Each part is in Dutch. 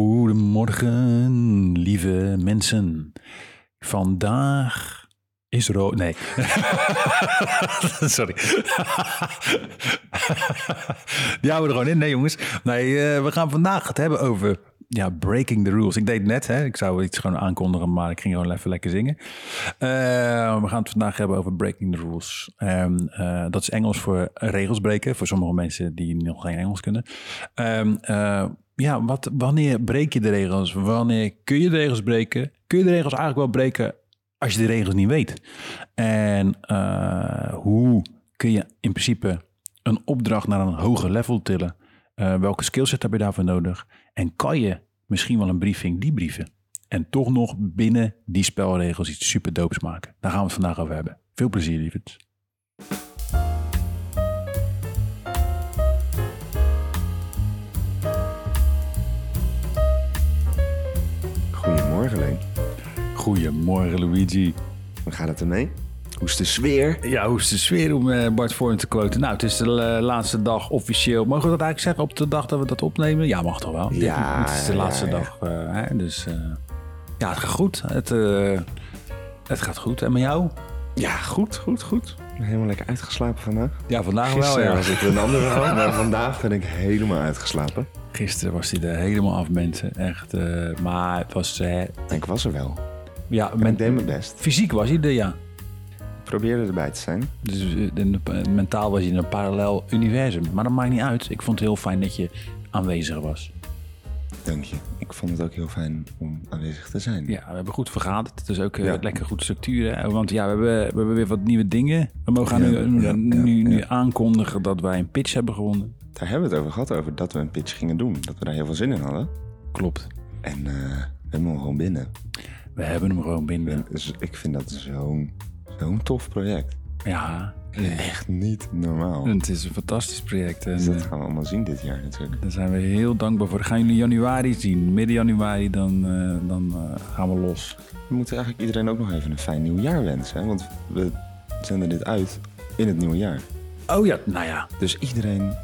Goedemorgen, lieve mensen. Vandaag is rood. Nee. Sorry. Die we er gewoon in. Nee, jongens. Nee, uh, we gaan vandaag het hebben over ja, breaking the rules. Ik deed net, hè. Ik zou iets gewoon aankondigen, maar ik ging gewoon even lekker zingen. Uh, we gaan het vandaag hebben over breaking the rules. Um, uh, dat is Engels voor regels breken. Voor sommige mensen die nog geen Engels kunnen. Um, ja, wat, wanneer breek je de regels? Wanneer kun je de regels breken? Kun je de regels eigenlijk wel breken als je de regels niet weet? En uh, hoe kun je in principe een opdracht naar een hoger level tillen? Uh, welke skillset heb je daarvoor nodig? En kan je misschien wel een briefing debriefen? En toch nog binnen die spelregels iets super doops maken? Daar gaan we het vandaag over hebben. Veel plezier, lieverd. Goedemorgen, Leen. Goedemorgen, Luigi. Hoe gaat het ermee? Hoe is de sfeer? Ja, hoe is de sfeer om uh, Bart Voorn te quoten? Nou, het is de uh, laatste dag officieel. Mogen we dat eigenlijk zeggen op de dag dat we dat opnemen? Ja, mag toch wel? Ja. Het is de laatste ja, ja. dag. Uh, hè? Dus ja, het gaat goed. Het, het gaat goed. En met jou? Ja, goed, goed, goed. Helemaal lekker uitgeslapen vandaag. Ja, vandaag Gisteren wel, ja. was ik een andere verhaal, maar vandaag ben ik helemaal uitgeslapen. Gisteren was hij er helemaal af, mensen. Echt. Uh, maar het was. Uh, ik was er wel. Ja, men, ik deed mijn best. Fysiek was hij er, ja. Ik probeerde erbij te zijn. Dus uh, mentaal was hij in een parallel universum. Maar dat maakt niet uit. Ik vond het heel fijn dat je aanwezig was. Dank je. Ik vond het ook heel fijn om aanwezig te zijn. Ja, we hebben goed vergaderd. Het is ook ja. lekker goed structuur. Want ja, we hebben, we hebben weer wat nieuwe dingen. We mogen Ja, nu, ja, nu, nu aankondigen dat wij een pitch hebben gewonnen. Daar hebben we het over gehad, over dat we een pitch gingen doen. Dat we daar heel veel zin in hadden. Klopt. En uh, we hebben hem gewoon binnen. We hebben hem gewoon binnen. Dus ik vind dat zo'n zo'n tof project. Ja. Echt niet normaal. Het is een fantastisch project. En, dus dat gaan we allemaal zien dit jaar natuurlijk. Daar zijn we heel dankbaar voor. Dat gaan jullie januari zien. Midden januari dan, uh, dan uh, gaan we los. We moeten eigenlijk iedereen ook nog even een fijn nieuw jaar wensen. Hè? Want we zenden dit uit in het nieuwe jaar. Oh ja, nou ja. Dus iedereen een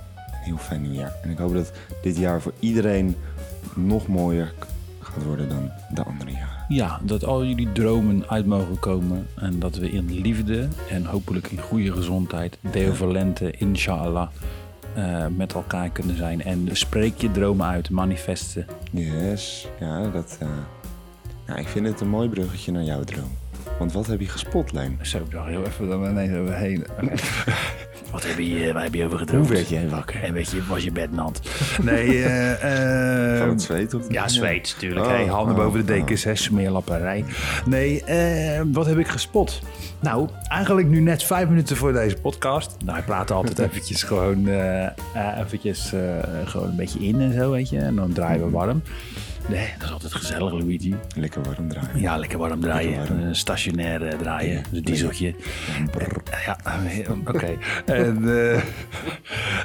heel fijn nieuw jaar. En ik hoop dat dit jaar voor iedereen nog mooier gaat worden dan de andere jaren. Ja, dat al jullie dromen uit mogen komen. En dat we in liefde en hopelijk in goede gezondheid, deel van lente, inshallah, uh, met elkaar kunnen zijn. En spreek je dromen uit, manifesten. Yes, ja, dat. Uh... Nou, ik vind het een mooi bruggetje naar jouw droom. Want wat heb je gespot, Lijn? Zo, ik dacht heel even nee, zo heen. Wat heb je, waar heb je over gedroomd? Hoe werd jij wakker? En weet je, was je bed nat? Nee, uh, uh, Van het zweet? Of ja, zweet natuurlijk. Oh, hey, handen oh, boven de dekens, oh. smeerlapperij. Nee, uh, wat heb ik gespot? Nou, eigenlijk nu net vijf minuten voor deze podcast. Nou, ik praat altijd eventjes gewoon, uh, eventjes, gewoon een beetje in en zo, weet je. En dan draaien we warm. Nee, dat is altijd gezellig, Luigi. Lekker warm draaien. Ja, lekker warm draaien. Lekker warm. Uh, stationair uh, draaien. Een dieseltje. Ja, oké. Okay. en uh,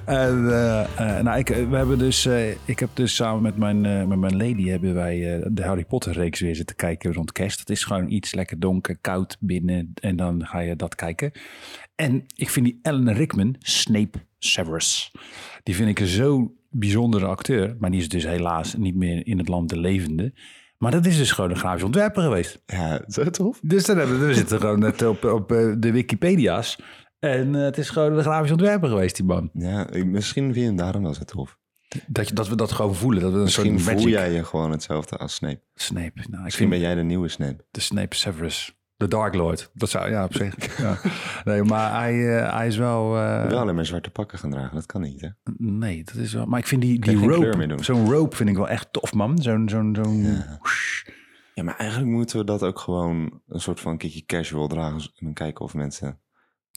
en nou, ik, we hebben dus, ik heb dus samen met mijn, met mijn lady hebben wij de Harry Potter reeks weer zitten kijken rond kerst. Dat is gewoon iets lekker donker, koud binnen en dan ga je dat kijken. En ik vind die Ellen Rickman, Snape Severus, die vind ik zo bijzondere acteur. Maar die is dus helaas niet meer in het land de levende. Maar dat is dus gewoon een grafisch ontwerper geweest. Ja, zo tof. Dus dan hebben we, we zitten gewoon net op, op de Wikipedia's. En uh, het is gewoon een grafisch ontwerper geweest, die man. Ja, misschien vind je daarom wel zo tof. Dat, je, dat we dat gewoon voelen. Dat we een misschien soort voel jij je gewoon hetzelfde als Snape. Snape. Nou, ik misschien vind, ben jij de nieuwe Snape. De Snape Severus. De Dark Lord. Dat zou, ja, op zich. ja. Nee, maar hij, uh, hij is wel... Uh... Wel alleen maar zwarte pakken gaan dragen. Dat kan niet, hè? Nee, dat is wel... Maar ik vind die, die rope... Zo'n rope vind ik wel echt tof, man. Zo'n... zo'n, zo'n... Ja. ja, maar eigenlijk moeten we dat ook gewoon... een soort van kiekje casual dragen... en dan kijken of mensen...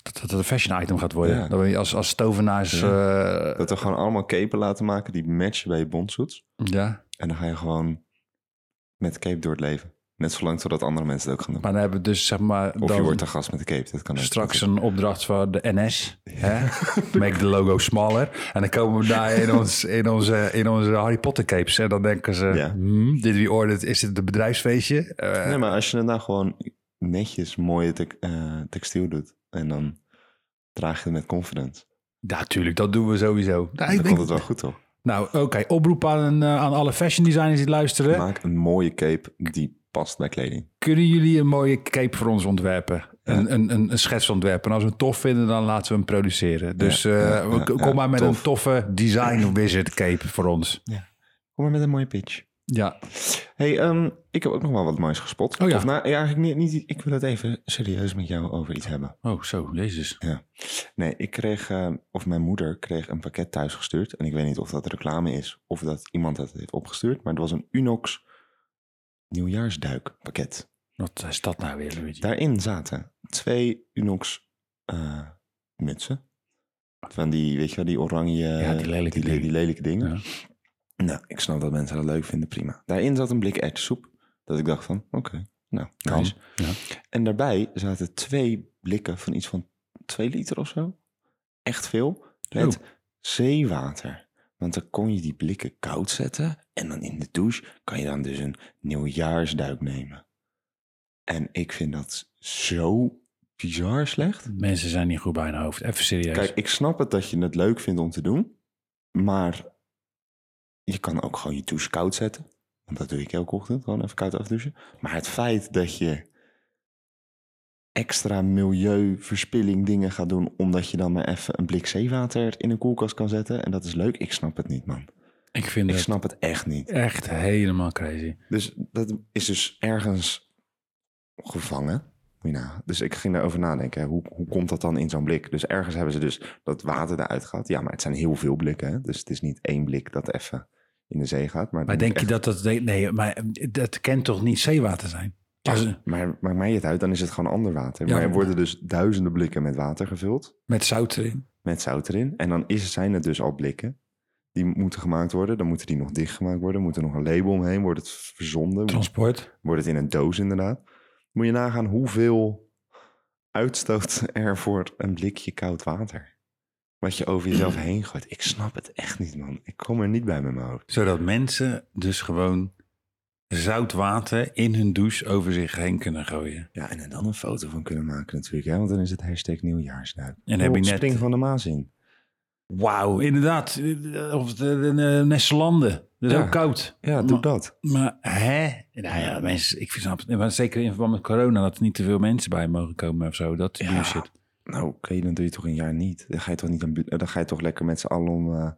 Dat het een fashion item gaat worden. Ja. Dat we als, als tovenaars... Ja. Uh... Dat we gewoon allemaal capen laten maken... die matchen bij je bondsuits. Ja. En dan ga je gewoon... met cape door het leven. Net zolang zodat andere mensen het ook gaan doen. Maar dan hebben we dus zeg maar. Of je wordt een gast met de cape. Dat kan straks een opdracht voor de NS. Hè? Make the logo smaller. En dan komen we daar in, ons, in, onze, in onze Harry Potter capes. En dan denken ze: ja. hmm, dit wie ordert, is dit een bedrijfsfeestje? Uh, nee, maar als je het nou gewoon netjes mooie te, uh, textiel doet. En dan draag je het met confidence. Ja, tuurlijk, dat doen we sowieso. Nou, dan komt het wel goed, toch? Nou, oké. Oproep aan, eh, aan alle fashion designers die luisteren. Maak een mooie cape die past bij kleding. Kunnen jullie een mooie cape voor ons ontwerpen? Een, een, een, een schets ontwerpen. En als we hem tof vinden, dan laten we hem produceren. Dus Ja, eh, ja, kom maar met tof. een toffe design wizard cape voor ons. Kom maar met een mooie pitch. Ja. Hey, ehm, ik heb ook nog wel wat moois gespot. Oh ja. Of nou, ja, eigenlijk niet, niet. Ik wil het even serieus met jou over iets hebben. Oh, zo. Jezus. Ja. Nee, ik kreeg, eh, of mijn moeder kreeg een pakket thuis gestuurd. En ik weet niet of dat reclame is of dat iemand het heeft opgestuurd. Maar het was een Unox nieuwjaarsduikpakket. Wat is dat nou weer, Luigi? Daarin zaten twee Unox eh, mutsen. Van die, weet je wel, die oranje... Ja, die lelijke die, dingen. die lelijke dingen. Ja. Nou, ik snap dat mensen dat leuk vinden, prima. Daarin zat een blik erwtensoep. Dat ik dacht van, oké, nou, Kan. nice. Ja. En daarbij zaten twee blikken van iets van twee liter of zo. Echt veel. Met zeewater. Want dan kon je die blikken koud zetten. En dan in de douche kan je dan dus een nieuwjaarsduik nemen. En ik vind dat zo bizar slecht. Mensen zijn niet goed bij hun hoofd. Even serieus. Kijk, ik snap het dat je het leuk vindt om te doen. Maar je kan ook gewoon je douche koud zetten. Want dat doe ik elke ochtend, gewoon even koud afdouchen. Maar het feit dat je extra milieuverspilling dingen gaat doen... omdat je dan maar even een blik zeewater in een koelkast kan zetten... en dat is leuk, ik snap het niet, man. ik vind Ik snap het echt niet. echt helemaal crazy. Dus dat is dus ergens gevangen. Nagaan. Dus ik ging daarover nadenken. hè. Hoe, hoe komt dat dan in zo'n blik? Dus ergens hebben ze dus dat water eruit gehad. Ja, maar het zijn heel veel blikken. Hè? Dus het is niet één blik dat even in de zee gaat. Maar, denk je dat dat... Nee, maar dat kan toch niet zeewater zijn? Maar maakt mij het uit, dan is het gewoon ander water. Ja, maar er worden dus duizenden blikken met water gevuld. Met zout erin? Met zout erin. En dan is, zijn het dus al blikken. Die moeten gemaakt worden. Dan moeten die nog dichtgemaakt worden. Moet er nog een label omheen. Wordt het verzonden. Transport? wordt het in een doos inderdaad. Moet je nagaan hoeveel uitstoot er voor een blikje koud water. Wat je over jezelf heen gooit. Ik snap het echt niet, man. Ik kom er niet bij met mijn hoofd. Zodat mensen dus gewoon zout water in hun douche over zich heen kunnen gooien. Ja, en er dan een foto van kunnen maken natuurlijk. Hè? Want dan is het hashtag nieuwjaarsduik. En heb je Oh, net- Spring van de Maas in. Wauw, inderdaad. Of de, de, de Nesselanden. Dat is Ja. ook koud. Ja, doe maar, dat. Maar hè? Nou ja, mensen, ik snap het. Maar zeker in verband met corona, dat er niet te veel mensen bij mogen komen of zo. Dat Ja. bullshit. Nou, oké, dan doe je toch een jaar niet. Dan ga je toch, niet aan, dan ga je toch lekker met z'n allen om eh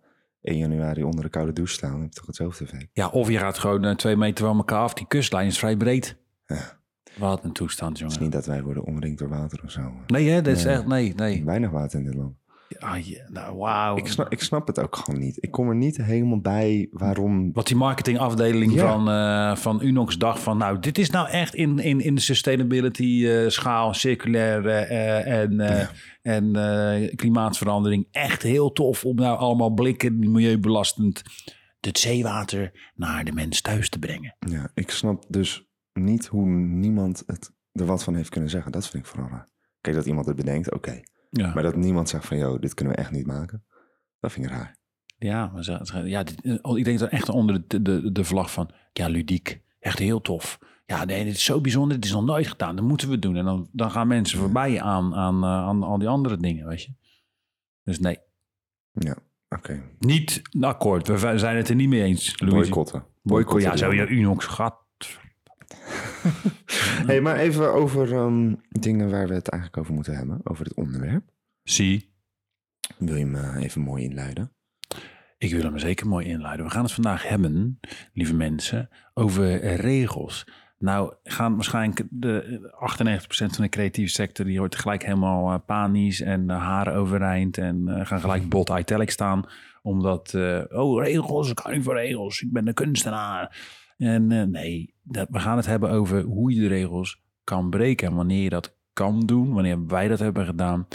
1 januari onder de koude douche staan. Dan heb je toch hetzelfde effect. Ja, of je gaat gewoon eh, twee meter van elkaar af. Die kustlijn is vrij breed. Ja. Wat een toestand, Het is jongen. niet dat wij worden omringd door water of zo. Nee, hè? Dat is Nee. echt... Nee, nee. Weinig water in dit land. Ah, ja, nou, wauw. Ik snap, ik snap het ook gewoon niet. Ik kom er niet helemaal bij waarom. Wat die marketingafdeling Ja. van, eh, van Unox dacht van... nou, dit is nou echt in, in, in de sustainability eh, schaal, circulair eh, en, eh, Ja. en eh, klimaatverandering... echt heel tof om nou allemaal blikken, milieubelastend... het zeewater naar de mens thuis te brengen. Ja, ik snap dus niet hoe niemand het er wat van heeft kunnen zeggen. Dat vind ik vooral raar. Kijk, dat iemand het bedenkt, oké. Ja, Maar dat niemand zegt van, joh, dit kunnen we echt niet maken. Dat vind ik raar. ja, maar ze- ja dit- ik denk dat echt onder de, de, de vlag van... ja, ludiek, echt heel tof. Ja, nee, dit is zo bijzonder, dit is nog nooit gedaan. Dat moeten we doen. En dan, dan gaan mensen voorbij aan, aan, eh, aan al die andere dingen, weet je. Dus nee, Ja, oké. Niet akkoord. We zijn het er niet mee eens, Louis. Boycotten. Boycott. Ja, Boycotten zo die je Unox gat. hey, maar even over ehm, dingen waar we het eigenlijk over moeten hebben. Over dit onderwerp. Zie. Wil je me even mooi inluiden? Ik wil hem zeker mooi inluiden. We gaan het vandaag hebben, lieve mensen, over eh, regels. Nou, gaan waarschijnlijk de 98% van de creatieve sector, die wordt gelijk helemaal eh, panisch en uh, haren overeind en uh, gaan gelijk bot italic staan. Omdat, uh, oh regels, ik kan niet voor regels, ik ben de kunstenaar. En uh, nee, dat, we gaan het hebben over hoe je de regels kan breken en wanneer je dat kan doen, wanneer wij dat hebben gedaan.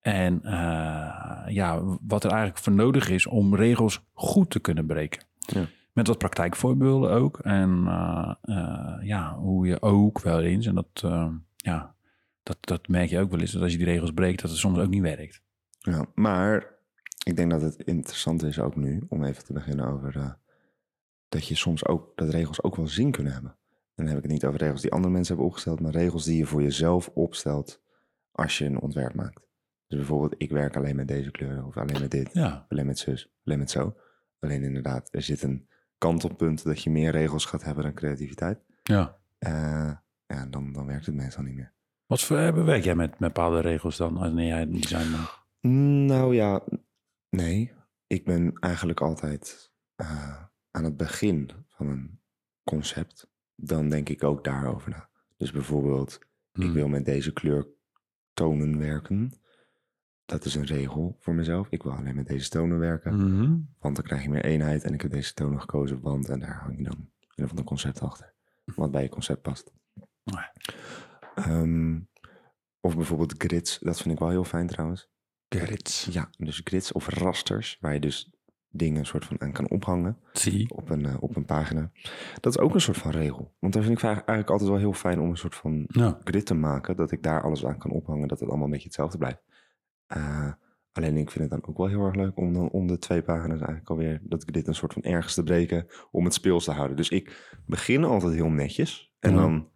En uh, ja, wat er eigenlijk voor nodig is om regels goed te kunnen breken. Ja. Met wat praktijkvoorbeelden ook. En uh, uh, ja, hoe je ook wel eens, en dat, ja, dat, dat merk je ook wel eens, dat als je die regels breekt, dat het soms ook niet werkt. Ja, maar ik denk dat het interessant is ook nu, om even te beginnen over dat je soms ook, dat regels ook wel zin kunnen hebben. En dan heb ik het niet over regels die andere mensen hebben opgesteld, maar regels die je voor jezelf opstelt als je een ontwerp maakt. Dus bijvoorbeeld, ik werk alleen met deze kleuren, of alleen met dit, ja. alleen met zus, alleen met zo. Alleen inderdaad, er zit een kantelpunt dat je meer regels gaat hebben dan creativiteit. Ja. Eh, ja, dan, dan werkt het meestal niet meer. Wat voor eh, bewerk jij met, met bepaalde regels dan, wanneer jij een design maakt? Nou ja, nee. Ik ben eigenlijk altijd eh, aan het begin van een concept. Dan denk ik ook daarover na. Dus bijvoorbeeld, ik Hmm. wil met deze kleurtonen werken. Dat is een regel voor mezelf. Ik wil alleen met deze tonen werken. Mhm. Want dan krijg je meer eenheid. En ik heb deze tonen gekozen, want... En daar hang je dan een van een concept achter. Wat bij je concept past. Ehm, of bijvoorbeeld grids. Dat vind ik wel heel fijn trouwens. Grids. Ja, dus grids of rasters. Waar je dus dingen een soort van aan kan ophangen. Zie. Op een, eh, op een pagina. Dat is ook een soort van regel. Want daar vind ik eigenlijk altijd wel heel fijn om een soort van Ja. grid te maken. Dat ik daar alles aan kan ophangen. Dat het allemaal een beetje hetzelfde blijft. Eh, alleen ik vind het dan ook wel heel erg leuk om dan om de twee pagina's eigenlijk alweer dat grid een soort van ergens te breken. Om het speels te houden. Dus ik begin altijd heel netjes. En Ja. dan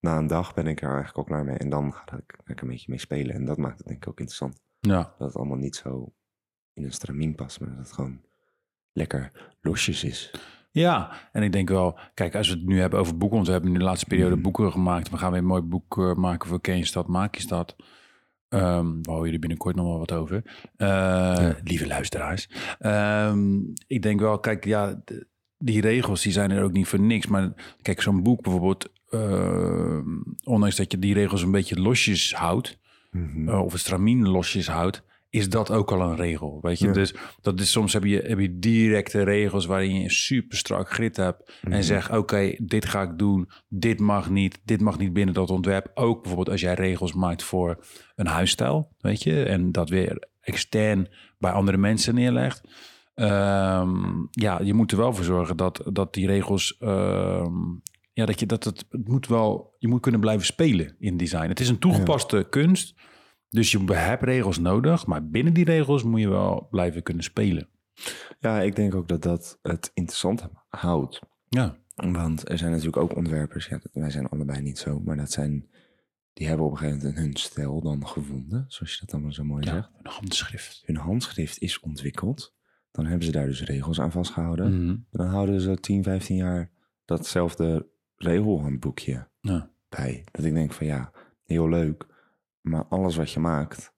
na een dag ben ik er eigenlijk al klaar mee. En dan ga ik, ga ik een beetje mee spelen. En dat maakt het denk ik ook interessant. Ja. Dat het allemaal niet zo in een stramien past. Maar dat het gewoon lekker losjes is. Ja, en ik denk wel, kijk, als we het nu hebben over boeken, want we hebben nu de laatste periode Mhm. boeken gemaakt. We gaan weer een mooi boek eh, maken voor Ken je stad, maak je stad. Ehm waar horen jullie binnenkort nog wel wat over. Eh, Lieve luisteraars. Ehm, ik denk wel, kijk, ja, die regels die zijn er ook niet voor niks. Maar kijk, zo'n boek bijvoorbeeld, ehm, ondanks dat je die regels een beetje losjes houdt, Mhm. eh, of het stramien losjes houdt, is dat ook al een regel. Weet je, Ja. dus dat is soms heb je, heb je directe regels waarin je een super strak grid hebt Mhm. en zeg: Oké, dit ga ik doen, dit mag niet, dit mag niet binnen dat ontwerp. Ook bijvoorbeeld als jij regels maakt voor een huisstijl, weet je, en dat weer extern bij andere mensen neerlegt. Ehm, ja, je moet er wel voor zorgen dat, dat die regels. ehm, ja, dat je dat het, het moet wel. Je moet kunnen blijven spelen in design. Het is een toegepaste kunst. Dus je hebt regels nodig, maar binnen die regels moet je wel blijven kunnen spelen. Ja, ik denk ook dat dat het interessant houdt. Ja, Want er zijn natuurlijk ook ontwerpers, ja, wij zijn allebei niet zo, maar dat zijn, die hebben op een gegeven moment hun stijl dan gevonden, zoals je dat allemaal zo mooi zegt. ja een handschrift. Hun handschrift is ontwikkeld, dan hebben ze daar dus regels aan vastgehouden. Mhm. En dan houden ze 10, 15 jaar datzelfde regelhandboekje Ja. bij. Dat ik denk van ja, heel leuk, maar alles wat je maakt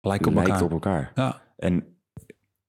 Lijkt op lijkt elkaar. op elkaar. Ja, En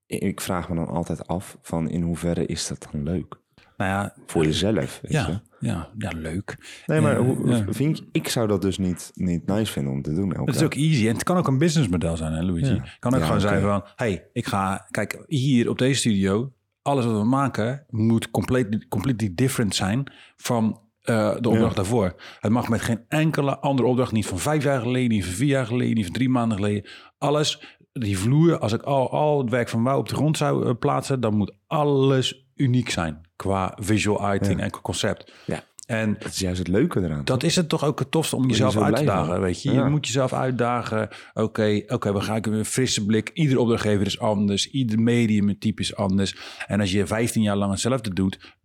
ik vraag me dan altijd af van in hoeverre is dat dan leuk? nou ja. Voor jezelf, weet je? Ja, ja, ja, leuk. Nee, maar Ja, hoe, ja. vind je, ik zou dat dus niet, niet nice vinden om te doen Het is ook easy. En het kan ook een businessmodel zijn, hè, Luigi? Ja. Het kan ook Ja, gewoon zijn van... hey, ik ga... Kijk, hier op deze studio... alles wat we maken moet compleet, completely different zijn... van eh, de opdracht Ja. daarvoor. Het mag met geen enkele andere opdracht... niet van vijf jaar geleden, niet van vier jaar geleden... niet van drie maanden geleden. Alles, die vloer... als ik al, al het werk van Wouw op de grond zou eh, plaatsen... dan moet alles uniek zijn... qua visual item Ja. en concept. Ja. En Dat is juist het leuke eraan. dat is het toch ook het tofste om je jezelf uit te dagen, van. weet je. Je moet jezelf uitdagen. Oké, oké, we gaan een frisse blik. Iedere opdrachtgever is anders. Ieder medium type is anders. En als je 15 jaar lang hetzelfde doet...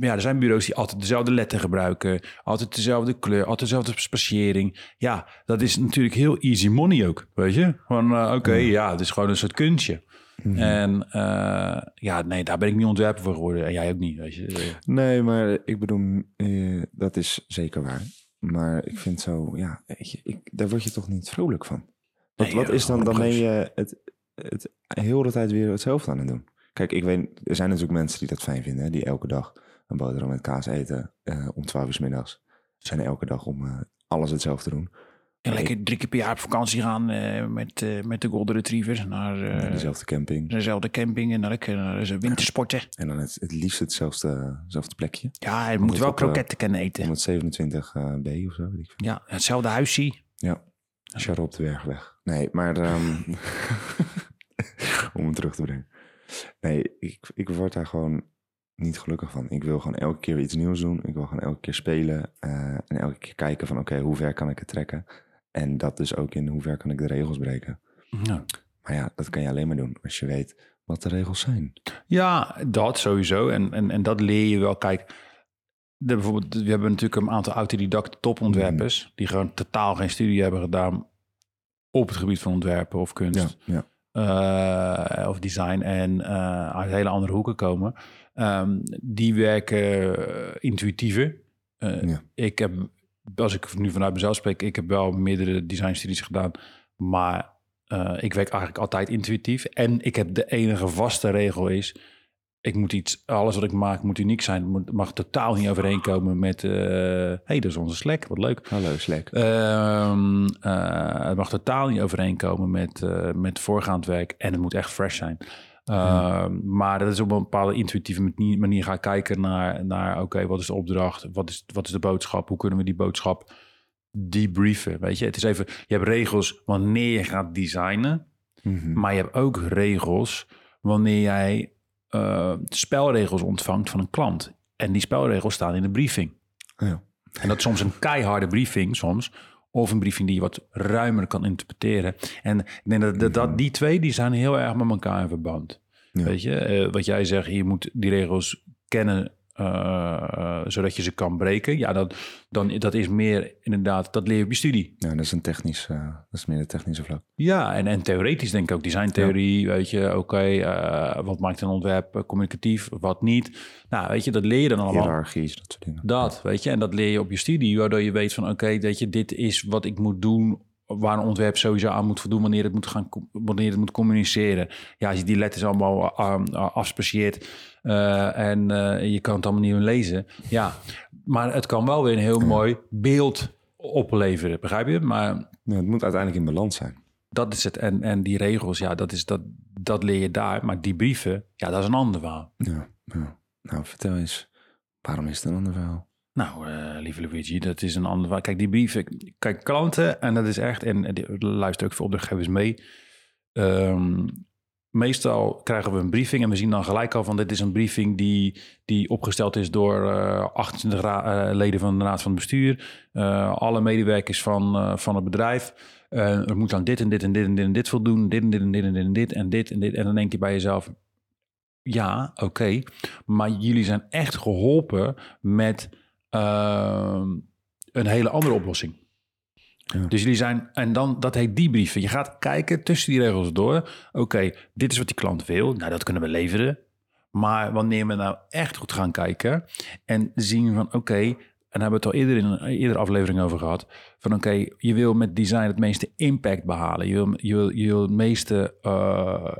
ja, er zijn bureaus die altijd dezelfde letter gebruiken. Altijd dezelfde kleur, altijd dezelfde spatiëring. Ja, dat is natuurlijk heel easy money ook, weet je. Van, eh, oké, ja, het is gewoon een soort kunstje. Mhm. En eh, ja, nee, daar ben ik niet ontwerper voor geworden. En jij ook niet, weet je. Nee, maar ik bedoel, eh, dat is zeker waar. Maar ik vind zo, ja, weet je, ik, daar word je toch niet vrolijk van. Wat, Nee, wat is dan, dan ben je het, het heel de tijd weer hetzelfde aan het doen. Kijk, ik weet, er zijn natuurlijk mensen die dat fijn vinden, hè, die elke dag een boterham met kaas eten eh, om 12 uur 's middags. Zijn elke dag om eh, alles hetzelfde te doen. En lekker drie keer per jaar op vakantie gaan eh, met, met de Golden Retrievers naar Naar dezelfde camping. dezelfde camping en naar, de- naar wintersporten. En dan het, het liefst hetzelfde, hetzelfde plekje. Ja, hij moet wel op, kroketten kunnen eten. 127 eh, B of zo, weet ik veel. Ja, hetzelfde huisje. Ja, Charles op de Bergweg. Nee, maar ehm, om hem terug te brengen. Nee, ik, ik word daar gewoon niet gelukkig van. Ik wil gewoon elke keer weer iets nieuws doen. Ik wil gewoon elke keer spelen. eh, en elke keer kijken van oké, hoe ver kan ik het trekken? En dat dus ook in hoe ver kan ik de regels breken. Ja. Maar ja, dat kan je alleen maar doen als je weet wat de regels zijn. Ja, dat sowieso. En, en, en dat leer je wel. Kijk, de, bijvoorbeeld, we hebben natuurlijk een aantal autodidact topontwerpers... die gewoon totaal geen studie hebben gedaan op het gebied van ontwerpen of kunst. ja. Eh, of design en eh, uit hele andere hoeken komen. Ehm, die werken eh, intuïtiever. Ja. Ik heb, als ik nu vanuit mezelf spreek, ik heb wel meerdere designstudies gedaan, maar ik werk eigenlijk altijd intuïtief. En ik heb de enige vaste regel is, ik moet iets, alles wat ik maak moet uniek zijn. Het mag totaal niet overeenkomen met, eh hey, dat is onze Slack, wat leuk. Hallo, Slack. Het mag totaal niet overeenkomen met, eh, met voorgaand werk en het moet echt fresh zijn. Ehm, Maar dat is op een bepaalde intuïtieve manier, manier gaan kijken naar, naar oké, wat is de opdracht? Wat is, wat is de boodschap? Hoe kunnen we die boodschap debriefen? Weet je, het is even, je hebt regels wanneer je gaat designen, Mhm. maar je hebt ook regels wanneer jij eh, spelregels ontvangt van een klant. En die spelregels staan in de briefing. Ja. En dat is soms een keiharde briefing soms. Of een briefing die je wat ruimer kan interpreteren. En ik denk dat, dat, dat die twee die zijn heel erg met elkaar in verband. Ja. Weet je, Eh, wat jij zegt, je moet die regels kennen eh, zodat je ze kan breken. Ja, dat, dan, dat is meer inderdaad, dat leer je op je studie. ja, dat is een technisch, eh, dat is meer de technische vlak. Ja, en, en theoretisch denk ik ook designtheorie. Weet je, oké, eh, wat maakt een ontwerp eh, communicatief, wat niet. Nou, weet je, dat leer je dan allemaal. Hierarchies, dat soort dingen. Dat, weet je, en dat leer je op je studie, waardoor je weet van oké, weet je, dit is wat ik moet doen, waar een ontwerp sowieso aan moet voldoen wanneer het moet gaan, wanneer het moet communiceren. Ja, als je die letters allemaal uh, afspecieert uh, en uh, je kan het allemaal niet meer lezen, ja, maar het kan wel weer een heel mooi beeld opleveren, begrijp je? Maar Ja, het moet uiteindelijk in balans zijn. dat is het. En, en die regels, ja, dat, is, dat, dat leer je daar. Maar die brieven, ja, dat is een ander verhaal. Ja, ja. Nou, vertel eens, waarom is het een ander verhaal? Nou, uh, lieve Luigi, dat is een ander. Kijk, die brieven, kijk, klanten, en dat is echt, en, luister ook veel opdrachtgevers mee. Um, meestal krijgen we een briefing en we zien dan gelijk al van dit is een briefing die, die opgesteld is door uh, 28 ra- uh, leden van de raad van bestuur, uh, alle medewerkers van, uh, van het bedrijf. er moet aan dit en dit en dit en dit en dit voldoen, dit en dit en dit en dit en dit en dit en dit. En dan denk je bij jezelf, ja, oké, maar jullie zijn echt geholpen met uh, een hele andere oplossing. Ja. Dus jullie zijn, en dan, dat heet debriefen. Je gaat kijken tussen die regels door. Oké, okay, dit is wat die klant wil. Nou, dat kunnen we leveren. Maar wanneer we nou echt goed gaan kijken en zien van, oké, okay, en daar hebben we het al eerder in een eerdere aflevering over gehad. Van oké, okay, je wil met design het meeste impact behalen. Je wil, je wil, je wil het meeste, uh,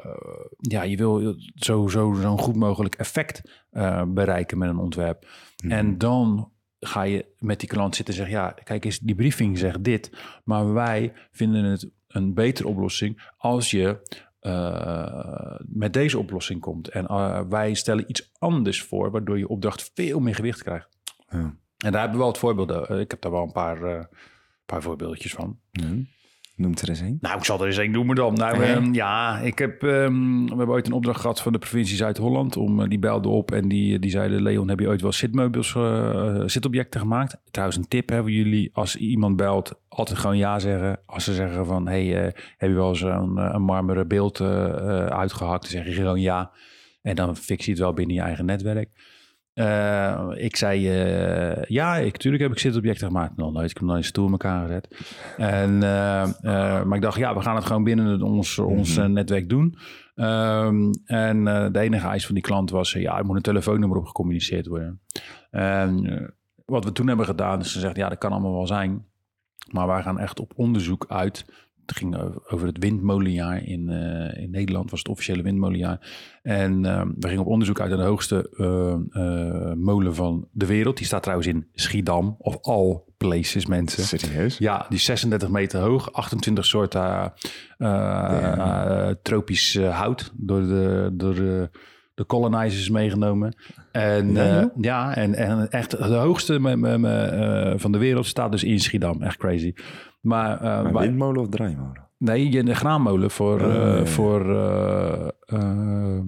ja, je wil zo, zo, zo'n goed mogelijk effect uh, bereiken met een ontwerp. Mm. En dan ga je met die klant zitten en zeggen, ja, kijk eens, die briefing zegt dit, maar wij vinden het een betere oplossing als je uh, met deze oplossing komt. En uh, wij stellen iets anders voor, waardoor je opdracht veel meer gewicht krijgt. Ja. En daar hebben we wel het voorbeelden. Ik heb daar wel een paar, uh, paar voorbeeldjes van. Mm. Noem er eens een. Nou, ik zal er eens een noemen dan. Nou, Ja. um, ja, ik heb, um, we hebben ooit een opdracht gehad van de provincie Zuid-Holland. Om, uh, die belde op en die, die zeiden... Leon, heb je ooit wel zitmeubels, uh, zitobjecten gemaakt? Trouwens, een tip voor jullie. Als iemand belt, altijd gewoon ja zeggen. Als ze zeggen van... Hey, uh, heb je wel eens een, een marmeren beeld uitgehakt? Dan zeg je gewoon ja. En dan fix je het wel binnen je eigen netwerk. Uh, ik zei, uh, ja, ik, tuurlijk heb ik zitobjecten gemaakt. Nog nooit, ik heb nog een stoel in elkaar gezet. En, uh, maar ik dacht, ja, we gaan het gewoon binnen ons, ons mm -hmm. netwerk doen. Um, en de enige eis van die klant was, ja, er moet een telefoonnummer op gecommuniceerd worden. En wat we toen hebben gedaan, is ze zegt, ja, dat kan allemaal wel zijn. Maar wij gaan echt op onderzoek uit het ging over het windmolenjaar in, uh, in Nederland, was het officiële windmolenjaar. En uh, we gingen op onderzoek uit naar de hoogste uh, uh, molen van de wereld. Die staat trouwens in Schiedam, of all places, mensen. Serieus? Ja, die is 36 meter hoog, 28 soorten tropisch hout door de, door de, de colonizers meegenomen. En ja, ja. ja en, en echt de hoogste me, me, me, van de wereld staat dus in Schiedam. Echt crazy. Maar, uh, maar windmolen of draaimolen? Nee, een graanmolen voor, uh, voor uh,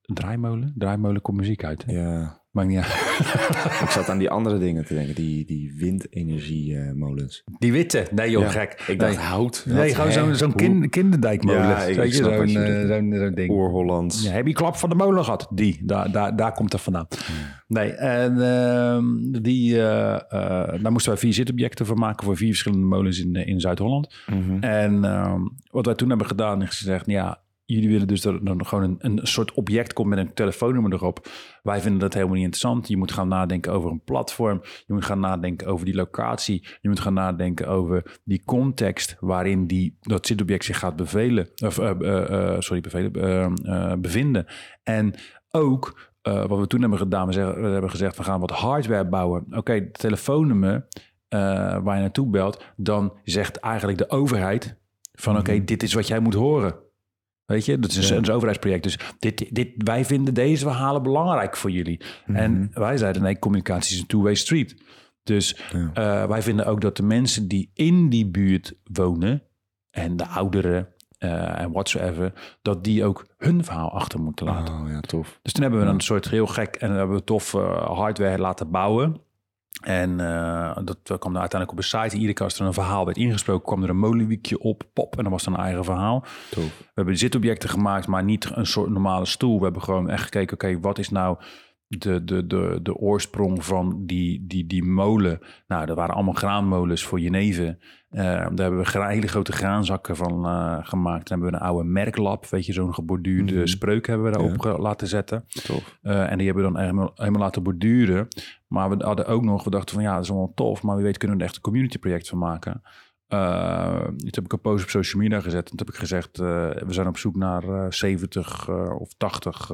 draaimolen. Draaimolen komt muziek uit. Hè? Ja. Maakt niet Ik zat aan die andere dingen te denken, die, die windenergiemolens. Die witte? Nee joh, ja. gek. Ik dacht hout. Nee, gewoon zo'n zo'n kind, kinderdijkmolen. Ja, ik Weet je, zo'n zo'n zo ding. Oer-Hollands. Ja, heb je klap van de molen gehad? Die, daar, daar, daar komt dat vandaan. Hmm. Nee, en uh, die, uh, uh, daar moesten wij vier zitobjecten voor maken voor vier verschillende molens in, in Zuid-Holland. Mm -hmm. En wat wij toen hebben gedaan is gezegd, ja, jullie willen dus dat er dan gewoon een, een soort object komt met een telefoonnummer erop. Wij vinden dat helemaal niet interessant. Je moet gaan nadenken over een platform. Je moet gaan nadenken over die locatie. Je moet gaan nadenken over die context waarin die, dat zitobject zich gaat bevelen. Of, uh, uh, sorry, bevelen, bevinden. En ook wat we toen hebben gedaan, we, zeggen, we hebben gezegd, we gaan wat hardware bouwen. Oké, okay, telefoonnummer waar je naartoe belt, dan zegt eigenlijk de overheid van oké, okay, dit is wat jij moet horen. Weet je, dat is een, een overheidsproject. Dus dit, dit, wij vinden deze verhalen belangrijk voor jullie. Mm -hmm. En wij zeiden nee, communicatie is een two-way street. Dus ja. uh, wij vinden ook dat de mensen die in die buurt wonen en de ouderen uh, en whatsoever, dat die ook hun verhaal achter moeten laten. Oh, ja, tof. Dus toen hebben we een soort heel gek en hebben we tof uh, hardware laten bouwen. En uh, dat kwam er uiteindelijk op een site. Iedere keer als er een verhaal werd ingesproken, kwam er een molenwiekje op, pop, en dan was er een eigen verhaal. Tof. We hebben zitobjecten gemaakt, maar niet een soort normale stoel. We hebben gewoon echt gekeken, oké, okay, wat is nou de, de, de, de oorsprong van die, die, die molen. Nou, dat waren allemaal graanmolens voor Jenever. Uh, daar hebben we hele grote graanzakken van uh, gemaakt. Dan hebben we een oude merklap, weet je, zo'n geborduurde mm -hmm. spreuk hebben we daarop ja. laten zetten. Uh, en die hebben we dan helemaal, helemaal laten borduren. Maar we hadden ook nog, we dachten van ja, dat is allemaal tof, maar wie weet kunnen we er echt een community project van maken. Uh, toen heb ik een post op social media gezet. En toen heb ik gezegd, we zijn op zoek naar uh, 70 of 80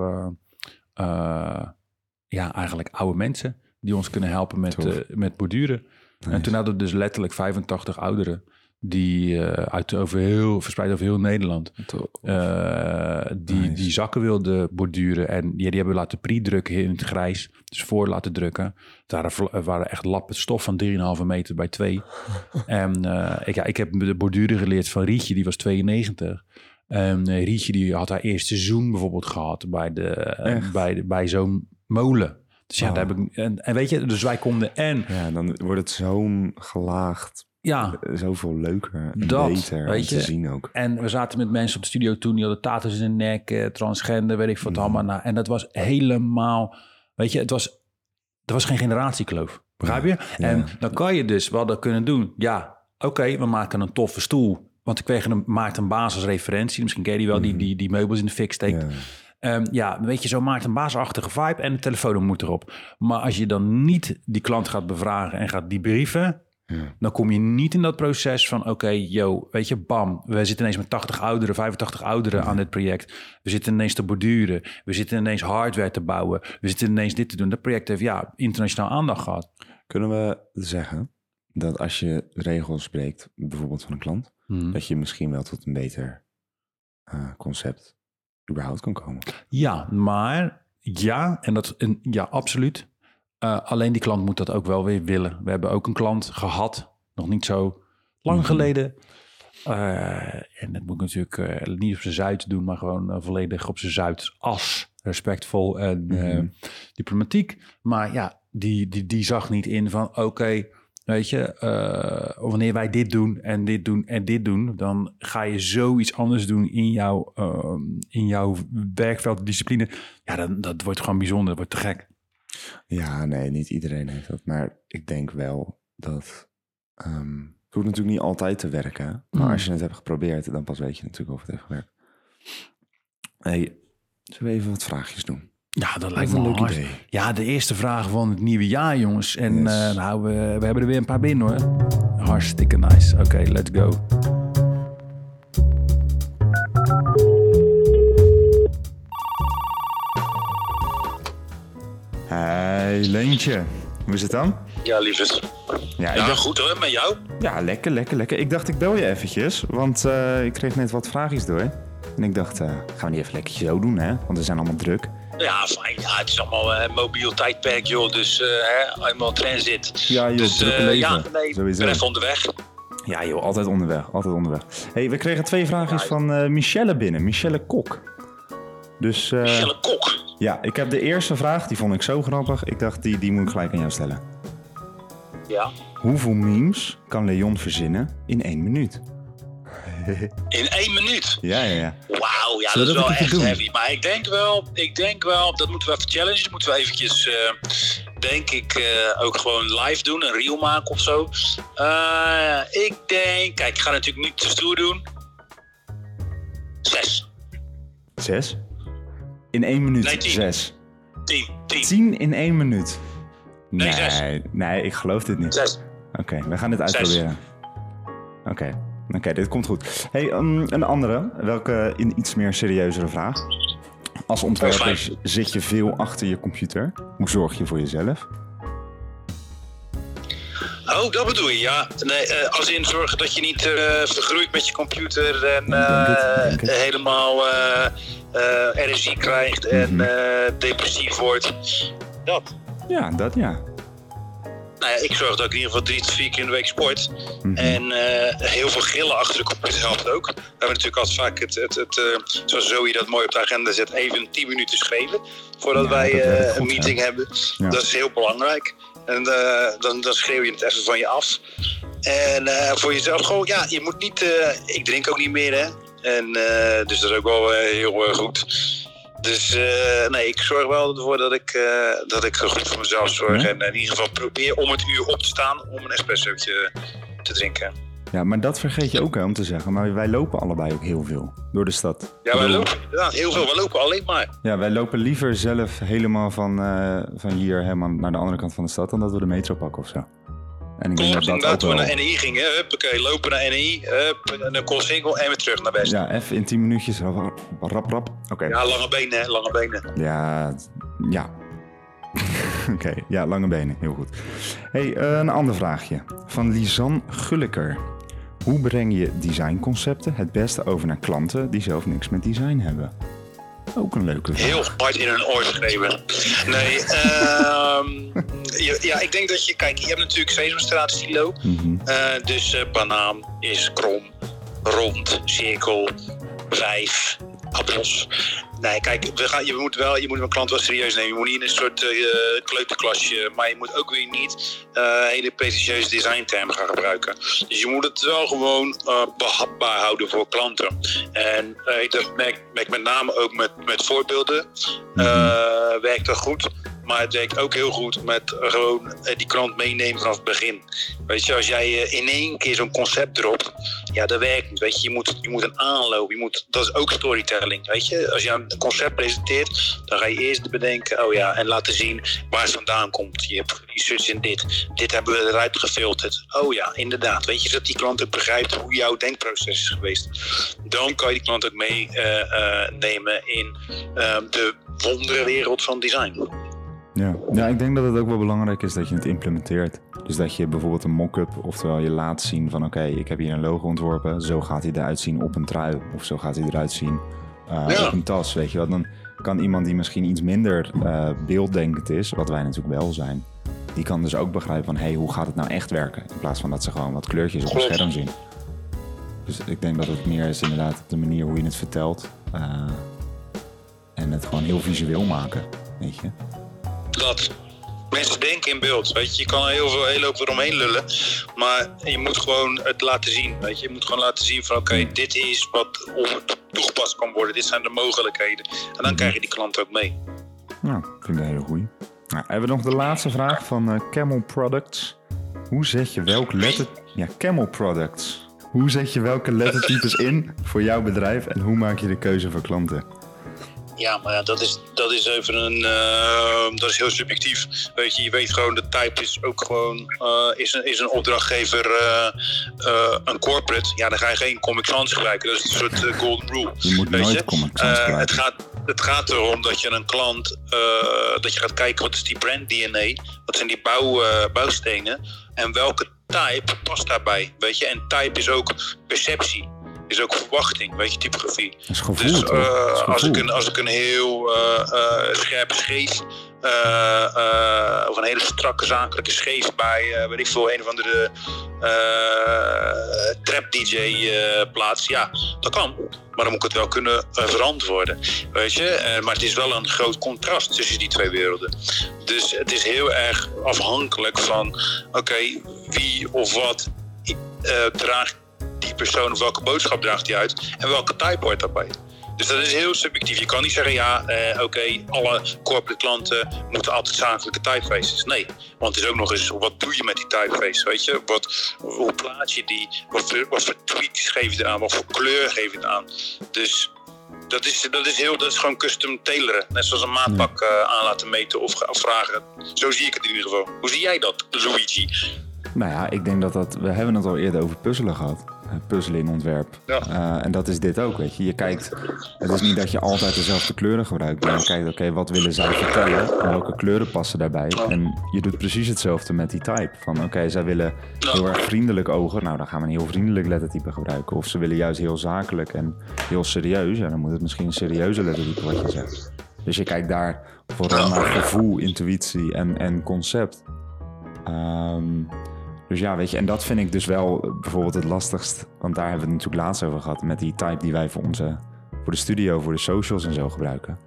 ja, eigenlijk oude mensen die ons kunnen helpen met, uh, met borduren. Nice. En toen hadden we dus letterlijk 85 ouderen die uh, uit over heel, verspreid over heel Nederland, uh, die, nice. die zakken wilden borduren. En die, die hebben laten pre-drukken in het grijs, dus voor laten drukken. Daar waren echt lappen stof van 3,5 meter bij 2. en ik, ja, ik heb de borduren geleerd van Rietje, die was 92. En Rietje die had haar eerste seizoen bijvoorbeeld gehad bij, de, bij, de, bij zo'n molen. Dus ja, oh. daar heb ik. En, en, weet je, dus wij konden en. Ja, dan wordt het zo'n gelaagd. Ja. Zoveel leuker. En dat, beter weet je, te zien ook. En we zaten met mensen op de studio toen, die hadden tattoos in de nek, eh, transgender, weet ik wat mm. allemaal. Nou, en dat was helemaal. Weet je, het was. Er was geen generatiekloof. Begrijp je? Ja. En dan kan je dus wat dat kunnen doen. Ja, oké, okay, we maken een toffe stoel. Want ik kreeg een, maakte een basisreferentie. Misschien ken je die wel, mm. die, die, die meubels in de fik steekt. Ja. Um, ja, weet je, zo maakt een baasachtige vibe en de telefoon moet erop. Maar als je dan niet die klant gaat bevragen en gaat debriefen, ja. dan kom je niet in dat proces van, oké, okay, yo, weet je, bam, we zitten ineens met 80 ouderen, 85 ouderen ja. aan dit project. We zitten ineens te borduren, we zitten ineens hardware te bouwen, we zitten ineens dit te doen. Dat project heeft, ja, internationaal aandacht gehad. Kunnen we zeggen dat als je regels spreekt, bijvoorbeeld van een klant, hmm. dat je misschien wel tot een beter uh, concept überhaupt kan komen. Ja, maar ja, en dat en ja, absoluut. Uh, alleen die klant moet dat ook wel weer willen. We hebben ook een klant gehad, nog niet zo lang mm-hmm. geleden. Uh, en dat moet ik natuurlijk uh, niet op zijn zuid doen, maar gewoon volledig op zijn zuidas. Respectvol en mm-hmm. diplomatiek. Maar ja, die, die, die zag niet in van oké, okay, Weet je, uh, wanneer wij dit doen en dit doen en dit doen, dan ga je zoiets anders doen in jouw, uh, in jouw werkveld, discipline. Ja, dan, dat wordt gewoon bijzonder, dat wordt te gek. Ja, nee, niet iedereen heeft dat. Maar ik denk wel dat. Um, het hoeft natuurlijk niet altijd te werken. Maar mm. als je het hebt geprobeerd, dan pas weet je natuurlijk of het heeft gewerkt. hey, zullen we even wat vraagjes doen? Ja, dat lijkt me een leuk idee. Ja, de eerste vraag van het nieuwe jaar, jongens. En yes. uh, nou, we, we, hebben er weer een paar binnen hoor. Hartstikke nice. Oké, okay, let's go. Hey, Leentje. Hoe is het dan? Ja, liefst. Ja, ja dacht... goed hoor, met jou? Ja, lekker, lekker, lekker. Ik dacht, ik bel je eventjes, want uh, ik kreeg net wat vraagjes door. En ik dacht, uh, gaan we niet even lekker zo doen, hè? Want we zijn allemaal druk. Ja, fijn. Ja, het is allemaal een uh, mobiel tijdperk, joh. Dus uh, hè, eenmaal transit. Ja, joh, dus, drukke leven. Ja, nee, Sowieso. ben even onderweg. Ja, joh, altijd onderweg. Altijd onderweg. hey, we kregen twee vragen ja, van Michelle binnen. Michelle Kok. Dus, Michelle Kok? Ja, ik heb de eerste vraag, die vond ik zo grappig. Ik dacht, die, die moet ik gelijk aan jou stellen. Ja. Hoeveel memes kan Leon verzinnen in één minuut? In één minuut? Ja, ja, ja. Wauw, ja, dat is wel echt doen? heavy. Maar ik denk wel, ik denk wel, dat moeten we even challengen. Dat moeten we eventjes, uh, denk ik, uh, ook gewoon live doen. Een reel maken of zo. Uh, ik denk, kijk, ik ga natuurlijk niet te stoer doen. Zes. Zes? In één minuut Nee, tien. zes. 10, 10, Tien in één minuut? Nee, zes. nee, nee, ik geloof dit niet. 6. Oké, we gaan dit Zes. uitproberen. Oké, oké, dit komt goed. Hey, um, een andere, welke een iets meer serieuzere vraag. Als ontwerper zit je veel achter je computer. Hoe zorg je voor jezelf? Oh, dat bedoel je, ja. Nee, eh, als in zorgen dat je niet eh, vergroeit met je computer en eh, helemaal RSI krijgt en Mhm. depressief wordt. Dat. Ja, dat ja. Nou ja, ik zorg dat ik in ieder geval drie tot vier keer in de week sport. Mhm. En eh, heel veel gillen achter de computer helpt ook. We hebben natuurlijk altijd vaak het, het, het eh, zoals Zoe dat mooi op de agenda zet, even 10 minuten schrijven. Voordat Ja, wij eh, goed, een hè? meeting hebben. Ja. Dat is heel belangrijk. En dan, dan schreeuw je het even van je af. En voor jezelf gewoon, ja, je moet niet. ik drink ook niet meer, hè. En dus dat is ook wel heel goed. Dus eh, nee, ik zorg wel ervoor dat ik, eh, dat ik goed voor mezelf zorg. Ja? En in ieder geval probeer om het uur op te staan om een espressootje te drinken. Ja, maar dat vergeet je ook hè, om te zeggen. Maar wij lopen allebei ook heel veel door de stad. Ja, wij lopen inderdaad heel veel. We lopen alleen maar. Ja, wij lopen liever zelf helemaal van, eh, van hier helemaal naar de andere kant van de stad... dan dat we de metro pakken of zo. En ik denk dat dat ook wel... naar NEI gingen. Huppakee, lopen naar NEI. Hup, en dan Koolsingel en weer terug naar West. Ja, Ja, even in 10 minuutjes. Rap, rap. rap. Oké. lange benen, hè, lange benen. Ja, ja. Oké, ja, lange benen. Heel goed. hey, eh, een ander vraagje. Van Lisanne Gulliker. Hoe breng je designconcepten het beste over naar klanten die zelf niks met design hebben? Ook een leuke vraag. Heel hard in hun oor schreeuwen. Nee, ehm, ja, ik denk dat je... Kijk, je hebt natuurlijk Sesamstraat stilo. Mhm. Eh, dus eh, banaan is krom, rond, cirkel, vijf, appels. Nee, kijk, we gaan, je, moet wel, je moet een klant wel serieus nemen. Je moet niet in een soort eh, kleuterklasje, maar je moet ook weer niet eh, hele pretentieuze designtermen gaan gebruiken. Dus je moet het wel gewoon eh, behapbaar houden voor klanten. En dat merk, merk met name ook met, met voorbeelden. eh, werkt dat goed. Maar het werkt ook heel goed met eh, gewoon eh, die klant meenemen vanaf het begin. Weet je, als jij eh, in één keer zo'n concept dropt, ja, dat werkt niet. Weet je, je moet, je moet een aanloop, je moet, dat is ook storytelling. Weet je, als je een concept presenteert, dan ga je eerst bedenken, oh ja, en laten zien waar het vandaan komt. Je hebt research in dit, dit hebben we eruit gefilterd. Oh ja, inderdaad. Weet je, zodat die klant ook begrijpt hoe jouw denkproces is geweest. Dan kan je die klant ook meenemen in eh, de wonderenwereld van design. Ja. ja, ik denk dat het ook wel belangrijk is dat je het implementeert. Dus dat je bijvoorbeeld een mock-up, oftewel je laat zien van oké, ik heb hier een logo ontworpen. Zo gaat hij eruit zien op een trui. Of zo gaat hij eruit zien eh, Ja. op een tas, weet je wel. Dan kan iemand die misschien iets minder eh, beelddenkend is, wat wij natuurlijk wel zijn. Die kan dus ook begrijpen van hé, hey, hoe gaat het nou echt werken? In plaats van dat ze gewoon wat kleurtjes op een Klopt. scherm zien. Dus ik denk dat het meer is inderdaad de manier hoe je het vertelt. eh, en het gewoon heel visueel maken, weet je. Dat mensen denken in beeld. Weet je, je kan heel veel heel hoop eromheen lullen, maar je moet gewoon het laten zien. Weet je, je moet gewoon laten zien van oké, dit is wat toegepast kan worden. Dit zijn de mogelijkheden. En dan krijg je die klant ook mee. Nou, ik vind ik een hele goeie. Nou, hebben we nog de laatste vraag van eh, Camel Products. Hoe zet je welk letter... Ja, Camel Products. Hoe zet je welke lettertypes in voor jouw bedrijf en hoe maak je de keuze voor klanten? Ja, maar ja, dat is, dat is even een. eh, dat is heel subjectief. Weet je, je weet gewoon, de type is ook gewoon. eh, is, een, is een opdrachtgever eh, een corporate? Ja, dan ga je geen Comic Sans gebruiken. Dat is een soort golden rule. Je moet Weet nooit je? Comic Sans gebruiken. het, gaat, het gaat erom dat je een klant, dat je gaat kijken wat is die brand DNA, wat zijn die bouw, bouwstenen en welke type past daarbij, weet je. En type is ook perceptie, is ook verwachting, weet je, typografie. Dat is gevoel, Dus eh, als, ik een, als ik een heel eh, eh, scherpe scheef, of een hele strakke zakelijke scheef bij, weet ik veel, een of andere trap DJ plaats, ja, dat kan. Maar dan moet ik het wel kunnen verantwoorden, weet je. Maar het is wel een groot contrast tussen die twee werelden. Dus het is heel erg afhankelijk van, oké, wie of wat eh, draagt die persoon of welke boodschap draagt hij uit en welke type hoort daarbij. Dus dat is heel subjectief. Je kan niet zeggen, ja, eh, oké, alle corporate klanten moeten altijd zakelijke typefaces. Nee, want het is ook nog eens, wat doe je met die typeface, weet je? Wat, hoe plaats je die? Wat voor, wat voor tweaks geef je eraan? Wat voor kleur geef je aan? Dus Dat is, dat is, heel, dat is gewoon custom taileren. Net zoals een maatpak eh, aan laten meten of, of vragen. Zo zie ik het in ieder geval. Hoe zie jij dat, Luigi? Nou ja, ik denk dat dat... We hebben het al eerder over puzzelen gehad. Eh, Puzzelen in ontwerp. Ja. Eh, en dat is dit ook, weet je. Je kijkt... Het is niet dat je altijd dezelfde kleuren gebruikt. Maar je kijkt, oké, wat willen zij vertellen? En welke kleuren passen daarbij? En je doet precies hetzelfde met die type. Van, oké, zij willen heel erg vriendelijk ogen. Nou, dan gaan we een heel vriendelijk lettertype gebruiken. Of ze willen juist heel zakelijk en heel serieus. Ja, dan moet het misschien een serieuze lettertype wat je zegt. Dus je kijkt daar vooral naar gevoel, intuïtie en, en concept. Ehm, dus ja, weet je, en dat vind ik dus wel bijvoorbeeld het lastigst. Want daar hebben we het natuurlijk laatst over gehad. Met die type die wij voor onze voor de studio, voor de socials en zo gebruiken.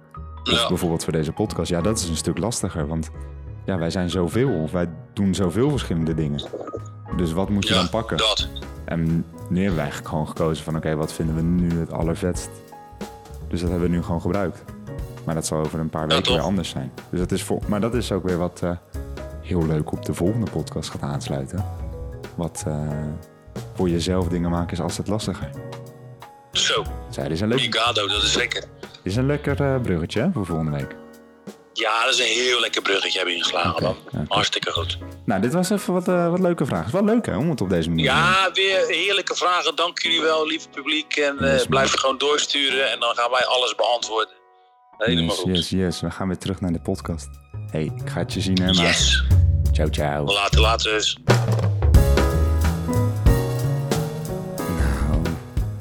Of Ja. bijvoorbeeld voor deze podcast. Ja, dat is een stuk lastiger. Want ja, wij zijn zoveel. Of wij doen zoveel verschillende dingen. Dus wat moet je Ja, dan pakken? dat. En nu hebben we eigenlijk gewoon gekozen van... oké, wat vinden we nu het allervetst? Dus dat hebben we nu gewoon gebruikt. Maar dat zal over een paar weken weer anders zijn. Dus dat is voor, maar dat is ook weer wat eh, heel leuk op de volgende podcast gaat aansluiten. Wat eh, voor jezelf dingen maken is altijd lastiger. Zo, dit is een leuk, Migado, dat is lekker. dit is een lekker eh, bruggetje hè, voor volgende week. Ja, dat is een heel lekker bruggetje hebben ingeslagen dan. Hartstikke goed. Nou, dit was even wat, eh, wat leuke vragen. Het is wel leuk hè, om het op deze manier te doen. Ja, weer heerlijke vragen. Dank jullie wel, lieve publiek. En man. blijf gewoon doorsturen en dan gaan wij alles beantwoorden. Helemaal Yes, goed. yes, yes. We gaan weer terug naar de podcast. hey, ik ga het je zien hè, maar. Yes. Ciao, ciao. Later, later dus. Nou,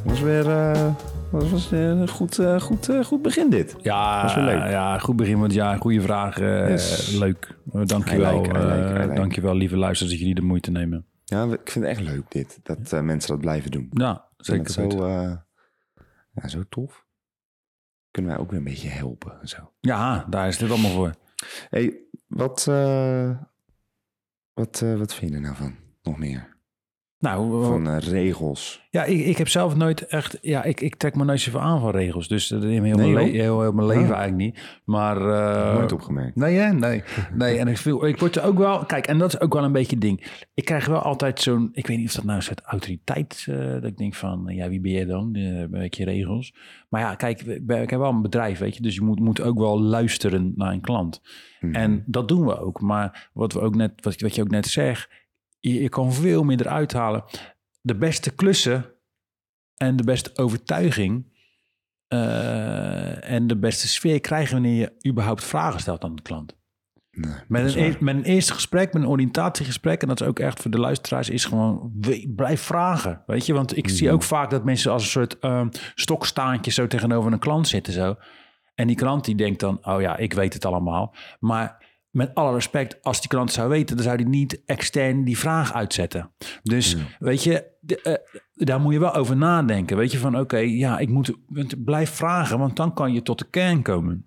was weer eh, was, was weer een goed, eh, goed, eh, goed begin dit. Ja, Was leuk. ja, goed begin van het jaar. Goede vraag. eh, Yes. Leuk. Uh, dankjewel. Like, like, I eh, like. dankjewel, lieve luisteraars, dat jullie de moeite nemen. Ja, ik vind het echt leuk dit. Dat eh, mensen dat blijven doen. Ja, zeker. zo, eh, ja, zo tof. Kunnen wij ook weer een beetje helpen en zo. Ja, daar is dit allemaal voor. hey, wat, eh, wat, eh, wat vind je er nou van? Nog meer? Nou, Van eh, regels. ja, ik, ik heb zelf nooit echt... Ja, ik, ik trek me nooit zoveel aan van regels. Dus dat in heel, Nee, mijn, le- heel, heel mijn leven Ah. eigenlijk niet. Maar... eh, Nooit opgemerkt. Nee, hè? nee. nee. En ik, voel, ik word er ook wel... Kijk, en dat is ook wel een beetje het ding. Ik krijg wel altijd zo'n... Ik weet niet of dat nou een soort autoriteit... eh dat ik denk van, ja, wie ben jij dan? Eh, Een beetje regels. Maar ja, kijk, ik heb wel een bedrijf, weet je. Dus je moet, moet ook wel luisteren naar een klant. Mhm. En dat doen we ook. Maar wat, we ook net, wat, wat je ook net zegt... Je, je kan veel meer eruit halen. De beste klussen en de beste overtuiging... eh, en de beste sfeer krijgen wanneer je überhaupt vragen stelt aan de klant. Nee, Met een, e- met een eerste gesprek, met een oriëntatiegesprek, en dat is ook echt voor de luisteraars, is gewoon we- blijf vragen. Weet je, want ik zie ook vaak dat mensen als een soort ehm, stokstaantje zo tegenover een klant zitten. Zo. En die klant die denkt dan, oh ja, ik weet het allemaal. Maar met alle respect, als die klant zou weten, dan zou die niet extern die vraag uitzetten. Dus weet je, de- eh, daar moet je wel over nadenken. Weet je, van oké, ja, ik moet, blijf vragen, want dan kan je tot de kern komen.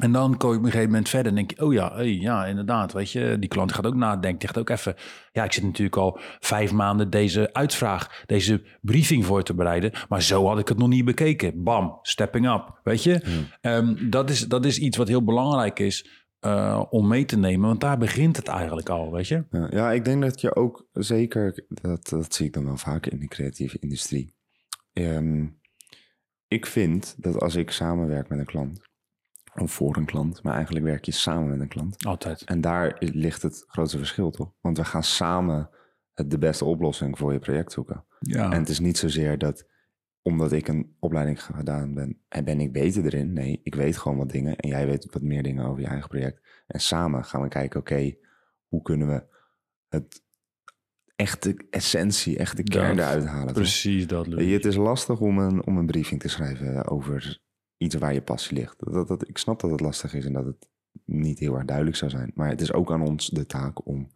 En dan kom je op een gegeven moment verder en denk je, oh ja, hey, ja, inderdaad, weet je, die klant gaat ook nadenken, die gaat ook even, ja, ik zit natuurlijk al vijf maanden deze uitvraag, deze briefing voor te bereiden, maar zo had ik het nog niet bekeken. Bam, stepping up, weet je. Ehm, dat, is, dat is iets wat heel belangrijk is eh, om mee te nemen, want daar begint het eigenlijk al, weet je. Ja, ja, ik denk dat je ook zeker, dat, dat zie ik dan wel vaker in de creatieve industrie. Ehm, ik vind dat als ik samenwerk met een klant, of voor een klant, maar eigenlijk werk je samen met een klant. Altijd. En daar ligt het grootste verschil toch? Want we gaan samen de beste oplossing voor je project zoeken. Ja. En het is niet zozeer dat omdat ik een opleiding gedaan ben, en ben ik beter erin. Nee, ik weet gewoon wat dingen en jij weet wat meer dingen over je eigen project. En samen gaan we kijken, oké, hoe kunnen we het echte essentie, echt de kern Dat- eruit halen. toch? Precies dat, het is lastig om een, om een briefing te schrijven over iets waar je passie ligt. Dat, dat, ik snap dat het lastig is en dat het niet heel erg duidelijk zou zijn. Maar het is ook aan ons de taak om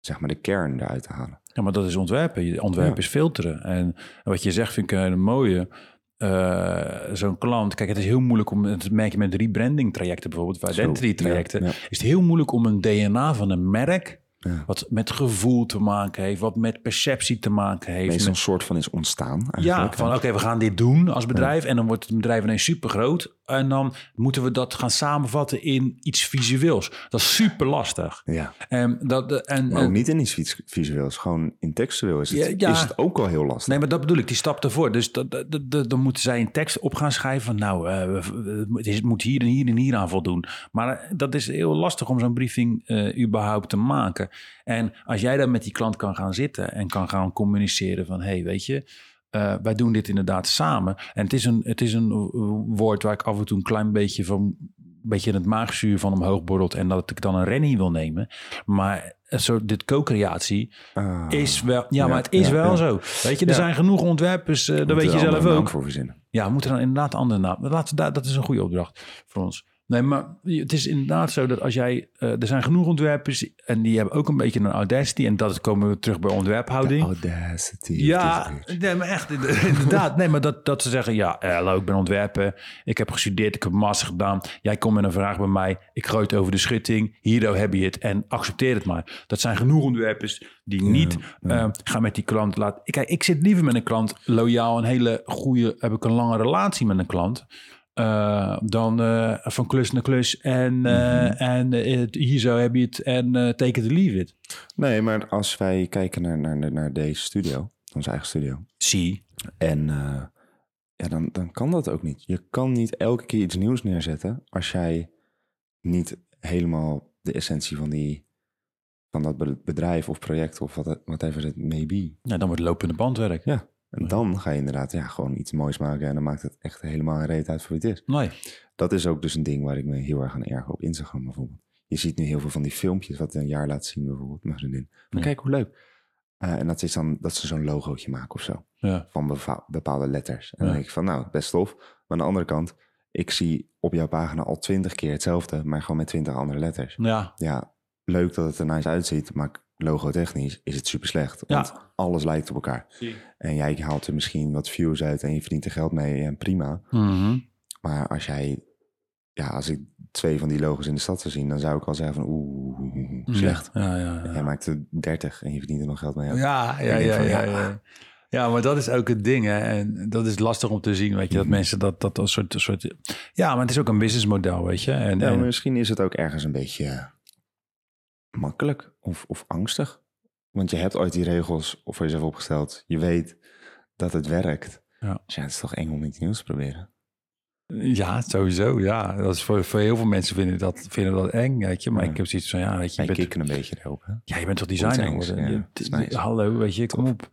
zeg maar de kern eruit te halen. Ja, maar dat is ontwerpen. Je- Ontwerpen Ja. is filteren. En wat je zegt vind ik een mooie. Eh, Zo'n klant, kijk, het is heel moeilijk om, dat merk je met rebranding trajecten bijvoorbeeld, of identity trajecten, ja, ja. is het heel moeilijk om een DNA van een merk Ja. Wat met gevoel te maken heeft, wat met perceptie te maken heeft. Meestal met- een soort van is ontstaan ja, eigenlijk. van oké, we gaan dit doen als bedrijf. En dan wordt het bedrijf ineens super groot. En dan moeten we dat gaan samenvatten in iets visueels. Dat is super lastig. Ja, En dat, en, maar ook en- niet in iets vis- visueels. Gewoon in textueel is het, Ja, ja. is het ook al heel lastig. Nee, maar dat bedoel ik, die stap ervoor. Dus dat, dat, dat- dan moeten zij een tekst op gaan schrijven van... nou, eh, het, is- het moet hier en hier en hier aan voldoen. Maar eh, dat is heel lastig om zo'n briefing eh, überhaupt te maken. En als jij dan met die klant kan gaan zitten en kan gaan communiceren van... hé, hey, weet je, eh, wij doen dit inderdaad samen. En het is, een, het is een woord waar ik af en toe een klein beetje van... een beetje het maagzuur van omhoog borrelt... en dat ik dan een rennie wil nemen. Maar zo, dit co-creatie Ah, is wel, ja, Ja, maar het is ja, wel ja. zo. Weet je, er zijn genoeg ontwerpers, eh, dat weet je zelf ook. voor verzinnen. Ja, we moeten dan inderdaad andere naam. Dat is een goede opdracht voor ons. Nee, maar het is inderdaad zo dat als jij... eh, er zijn genoeg ontwerpers en die hebben ook een beetje een audacity. En dat komen we terug bij ontwerphouding. Audacity. Ja, nee, maar echt, inderdaad. Nee, maar dat, dat ze zeggen, ja, eh, hallo, ik ben ontwerper. Ik heb gestudeerd, ik heb een master gedaan. Jij komt met een vraag bij mij. Ik gooi het over de schutting. Hier heb je het en accepteer het maar. Dat zijn genoeg ontwerpers die niet eh, gaan met die klant laten... Kijk, ik zit liever met een klant loyaal, een hele goede... heb ik een lange relatie met een klant... eh, dan eh, van klus naar klus en, eh, en eh, het- hier zo heb je het en take it or leave it. Nee, maar als wij kijken naar, naar, naar deze studio, onze eigen studio, Zie. en ja, dan, dan kan dat ook niet. Je kan niet elke keer iets nieuws neerzetten als jij niet helemaal de essentie van, die, van dat be- bedrijf of project of wat het- whatever it may be. Ja, dan wordt het lopende bandwerk. Ja. En dan ga je inderdaad ja, gewoon iets moois maken en dan maakt het echt helemaal een reet uit voor wie het is. Nee. Dat is ook dus een ding waar ik me heel erg aan erger op Instagram bijvoorbeeld. Je ziet nu heel veel van die filmpjes wat een jaar laat zien bijvoorbeeld, mijn vriendin. Maar kijk hoe leuk. Eh, en dat is dan dat ze zo'n logootje maken of zo. Ja. Van bepaalde letters. En dan denk ik van nou, best tof. Maar aan de andere kant, ik zie op jouw pagina al twintig keer hetzelfde, maar gewoon met twintig andere letters. Ja, Ja, leuk dat het er nice uitziet, maar logotechnisch is het super slecht. Ja. Want alles lijkt op elkaar. En jij haalt er misschien wat views uit en je verdient er geld mee en prima. Mhm. Maar als jij, ja, als ik twee van die logos in de stad zou zien, dan zou ik al zeggen van oeh, slecht. Ja, ja, ja. Jij maakt er 30 en je verdient er nog geld mee. Ja, ja, ja, ja, van, ja, maar dat is ook het ding, hè. En dat is lastig om te zien, weet je. Dat Mhm. mensen dat, dat als soort, soort... Ja, maar het is ook een businessmodel, weet je. En, en- misschien is het ook ergens een beetje makkelijk of, of angstig. Want je hebt ooit die regels voor jezelf opgesteld. Je weet dat het werkt. Ja. Dus ja, het is toch eng om iets nieuws te proberen. ja, sowieso, ja. Dat is voor, voor heel veel mensen vinden dat, vinden dat eng, weet je. Maar Ja. ik heb zoiets van, ja, weet je... Je bent, een beetje erop. Hè? ja, je bent toch designer geworden. ja. Nice. Hallo, weet je, kom op.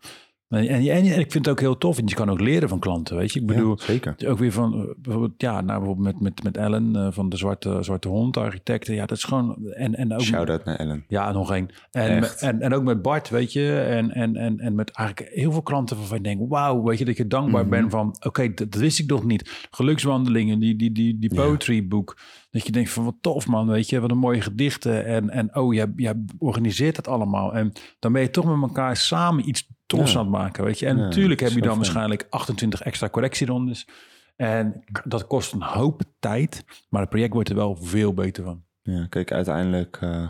En, en, en ik vind het ook heel tof, want je kan ook leren van klanten, weet je. Ik bedoel, Ja, zeker. Ook weer van, eh, bijvoorbeeld, ja, nou, bijvoorbeeld met, met, met Ellen eh, van de Zwarte, Zwarte Hond, architecten. Ja, dat is gewoon, en, en ook... Shout-out naar Ellen. Ja, nog één. En, en, en ook met Bart, weet je. En, en, en, en met eigenlijk heel veel klanten waarvan je denkt... wauw, weet je, dat je dankbaar Mhm. bent van... oké, dat, dat wist ik nog niet. Gelukswandelingen, die, die, die, die poetry boek. Dat je denkt van, wat tof man, weet je. Wat een mooie gedichten. En, en oh, jij, jij organiseert dat allemaal. En dan ben je toch met elkaar samen iets aan het maken, weet je. En natuurlijk heb je dan fijn. waarschijnlijk 28 extra correctierondes. En dat kost een hoop tijd. Maar het project wordt er wel veel beter van. Ja, kijk, uiteindelijk... eh,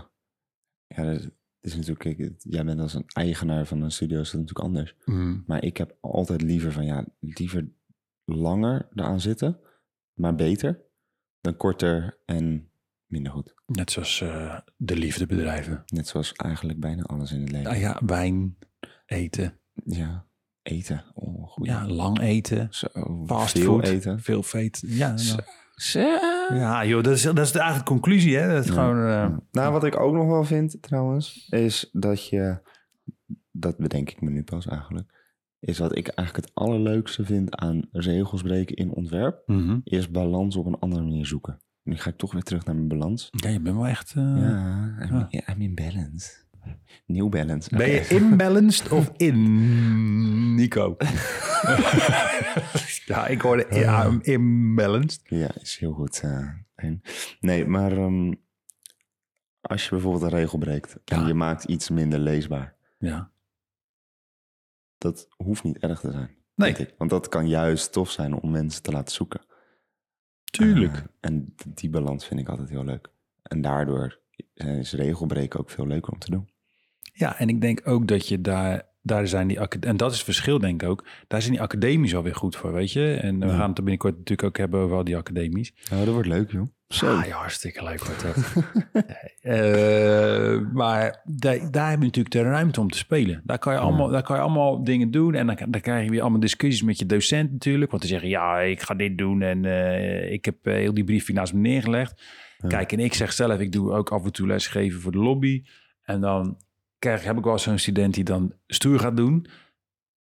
ja, dat is natuurlijk... Kijk, jij bent als een eigenaar van een studio, is dat natuurlijk anders. Maar ik heb altijd liever van, ja, liever langer eraan zitten, maar beter, dan korter en minder goed. Net zoals eh, de liefdebedrijven. Net zoals eigenlijk bijna alles in het leven. Ah ja, wijn, eten. Ja, eten. Oh, goed. Ja, lang eten. Zo, Fast veel food. eten. Veel vet. Ja, Zo. ja joh, dat is, dat is de eigenlijk conclusie, hè? Dat is Ja. gewoon... Ja. Nou, wat ik ook nog wel vind trouwens, is dat je, dat bedenk ik me nu pas eigenlijk, is wat ik eigenlijk het allerleukste vind aan regels breken in ontwerp, mhm. is balans op een andere manier zoeken. Nu ga ik toch weer terug naar mijn balans. Ja, je bent wel echt... eh, Ja, I'm, ja. ja, I'm in balance. New balance. Ben je imbalanced of in, Nico? ja, ik hoorde ja, I'm imbalanced. Ja, is heel goed. eh, nee, maar ehm, als je bijvoorbeeld een regel breekt en Ja. je maakt iets minder leesbaar, Ja. dat hoeft niet erg te zijn. Nee, ik. Want dat kan juist tof zijn om mensen te laten zoeken. tuurlijk. Eh, en die balans vind ik altijd heel leuk. En daardoor is regelbreken ook veel leuker om te doen. Ja, en ik denk ook dat je daar, daar zijn die, en dat is het verschil denk ik ook, daar zijn die academies alweer goed voor, weet je. En we Ja. gaan het er binnenkort natuurlijk ook hebben over al die academies. Nou, dat wordt leuk, joh. Zo. Ah, ja, hartstikke leuk wordt dat. Eh, maar daar, daar heb je natuurlijk de ruimte om te spelen. Daar kan je allemaal, daar kan je allemaal dingen doen. En dan, dan krijg je weer allemaal discussies met je docent natuurlijk. Want die zeggen, ja, ik ga dit doen. En eh, ik heb eh, heel die briefje naast me neergelegd. Kijk, en ik zeg zelf, ik doe ook af en toe lesgeven voor de lobby. En dan krijg, heb ik wel zo'n student die dan stoer gaat doen.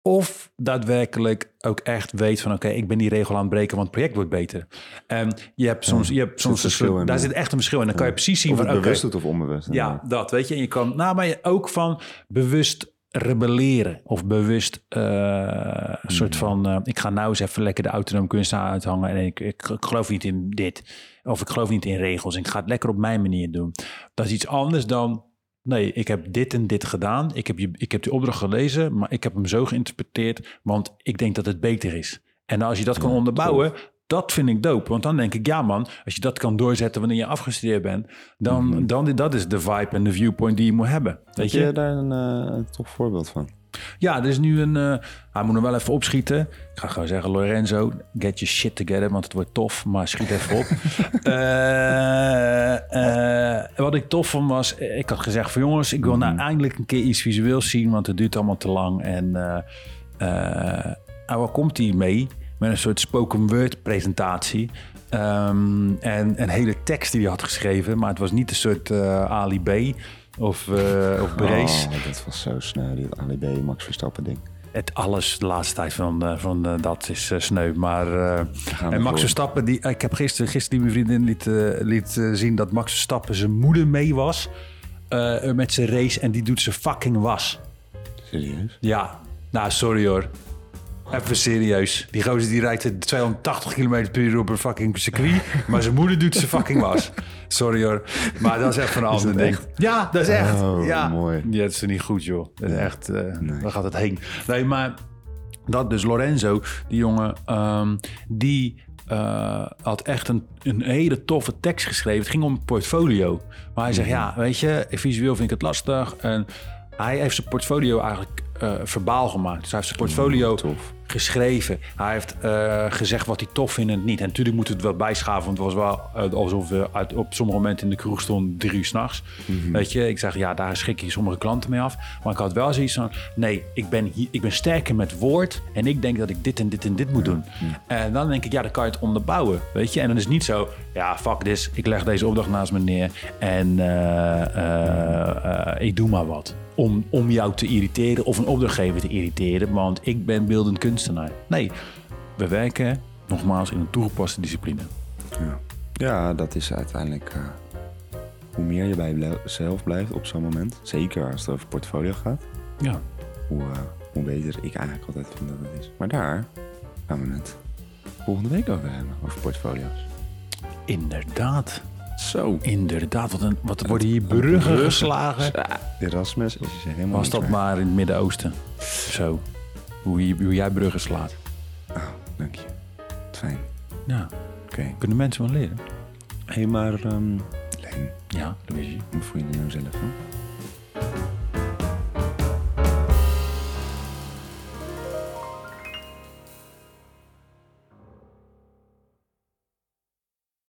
Of daadwerkelijk ook echt weet van... oké, ik ben die regel aan het breken, want het project wordt beter. En je hebt soms, je hebt soms verschil in, daar ja. zit echt een verschil in. Dan kan je precies zien Of van... het oké, bewust doet of onbewust. ja, dat weet je. En je kan, nou, maar je ook van bewust rebelleren of bewust eh, een soort van, eh, ik ga nou eens even lekker de autonome kunst uithangen en ik, ik, ik geloof niet in dit of ik geloof niet in regels en ik ga het lekker op mijn manier doen. Dat is iets anders dan, nee, ik heb dit en dit gedaan, ik heb, je, ik heb die opdracht gelezen, maar ik heb hem zo geïnterpreteerd, want ik denk dat het beter is. En als je dat kan onderbouwen, dat vind ik dope. Want dan denk ik, ja man, als je dat kan doorzetten wanneer je afgestudeerd bent, dan, dan dat is de vibe en de viewpoint die je moet hebben. Weet Weet je? je daar een, een tof voorbeeld van? Ja, er is nu een. eh, hij moet nog wel even opschieten. Ik ga gewoon zeggen, Lorenzo, get your shit together, want het wordt tof, maar schiet even op. Eh, eh, wat ik tof vond was, ik had gezegd van jongens, ik wil nou eindelijk een keer iets visueels zien, want het duurt allemaal te lang. En waar komt hij mee? Met een soort spoken word presentatie. Ehm, en een hele tekst die hij had geschreven, maar het was niet een soort Ali B. Of, eh of Brace. Oh, dat was zo snel, die Ali B, Max Verstappen ding. Het alles de laatste tijd van, eh, van eh, dat is sneu. Maar eh, gaan en Max. Verstappen, die, ik heb gisteren, gisteren die mijn vriendin liet, liet zien dat Max Verstappen zijn moeder mee was eh, met zijn race en die doet zijn fucking was. Serieus? Ja, nou sorry hoor. Even serieus. Die gozer die rijdt 280 km per uur op een fucking circuit. maar zijn moeder doet zijn fucking was. Sorry hoor. Maar dat is even een ander ding. echt? Ja, dat is echt. Oh, ja. mooi. Ja, dat is niet goed joh. Dat is echt, Nee. waar gaat het heen? Nee, maar dat dus Lorenzo, die jongen, ehm, die eh, had echt een, een hele toffe tekst geschreven. Het ging om een portfolio. Maar hij zegt, ja, weet je, visueel vind ik het lastig. En hij heeft zijn portfolio eigenlijk eh, verbaal gemaakt. Dus hij heeft zijn portfolio tof. geschreven. Hij heeft eh, gezegd wat hij tof vindt en niet. En natuurlijk moet het wel bijschaven, want het was wel eh, alsof we uit, op sommige momenten in de kroeg stonden drie uur s'nachts. Weet je, ik zeg ja, daar schrik je sommige klanten mee af. Maar ik had wel zoiets van, nee, ik ben, hier, ik ben sterker met woord en ik denk dat ik dit en dit en dit moet doen. En dan denk ik, ja, dan kan je het onderbouwen, weet je. En dan is het niet zo, ja, fuck this, ik leg deze opdracht naast me neer en ik doe maar wat. Om, om jou te irriteren of een opdrachtgever te irriteren, want ik ben beeldend kunstenaar. Nee, we werken nogmaals in een toegepaste discipline. Ja. ja, dat is uiteindelijk... eh, hoe meer je bij jezelf blijft op zo'n moment... zeker als het over portfolio gaat... Ja, hoe, eh, hoe beter ik eigenlijk altijd vind dat het is. Maar daar gaan we het volgende week over hebben, over portfolio's. inderdaad. Zo. Inderdaad, wat, een, wat worden hier bruggen geslagen. Erasmus is helemaal Was dat maar in het Midden-Oosten. Zo. Hoe, je- hoe jij bruggen slaat. Oh, dank je. Fijn. Ja, Oké. kunnen mensen wel leren. Hé, hey, maar... ehm Leen, Ja, dat weet je. hoe voel je je nou zelf van?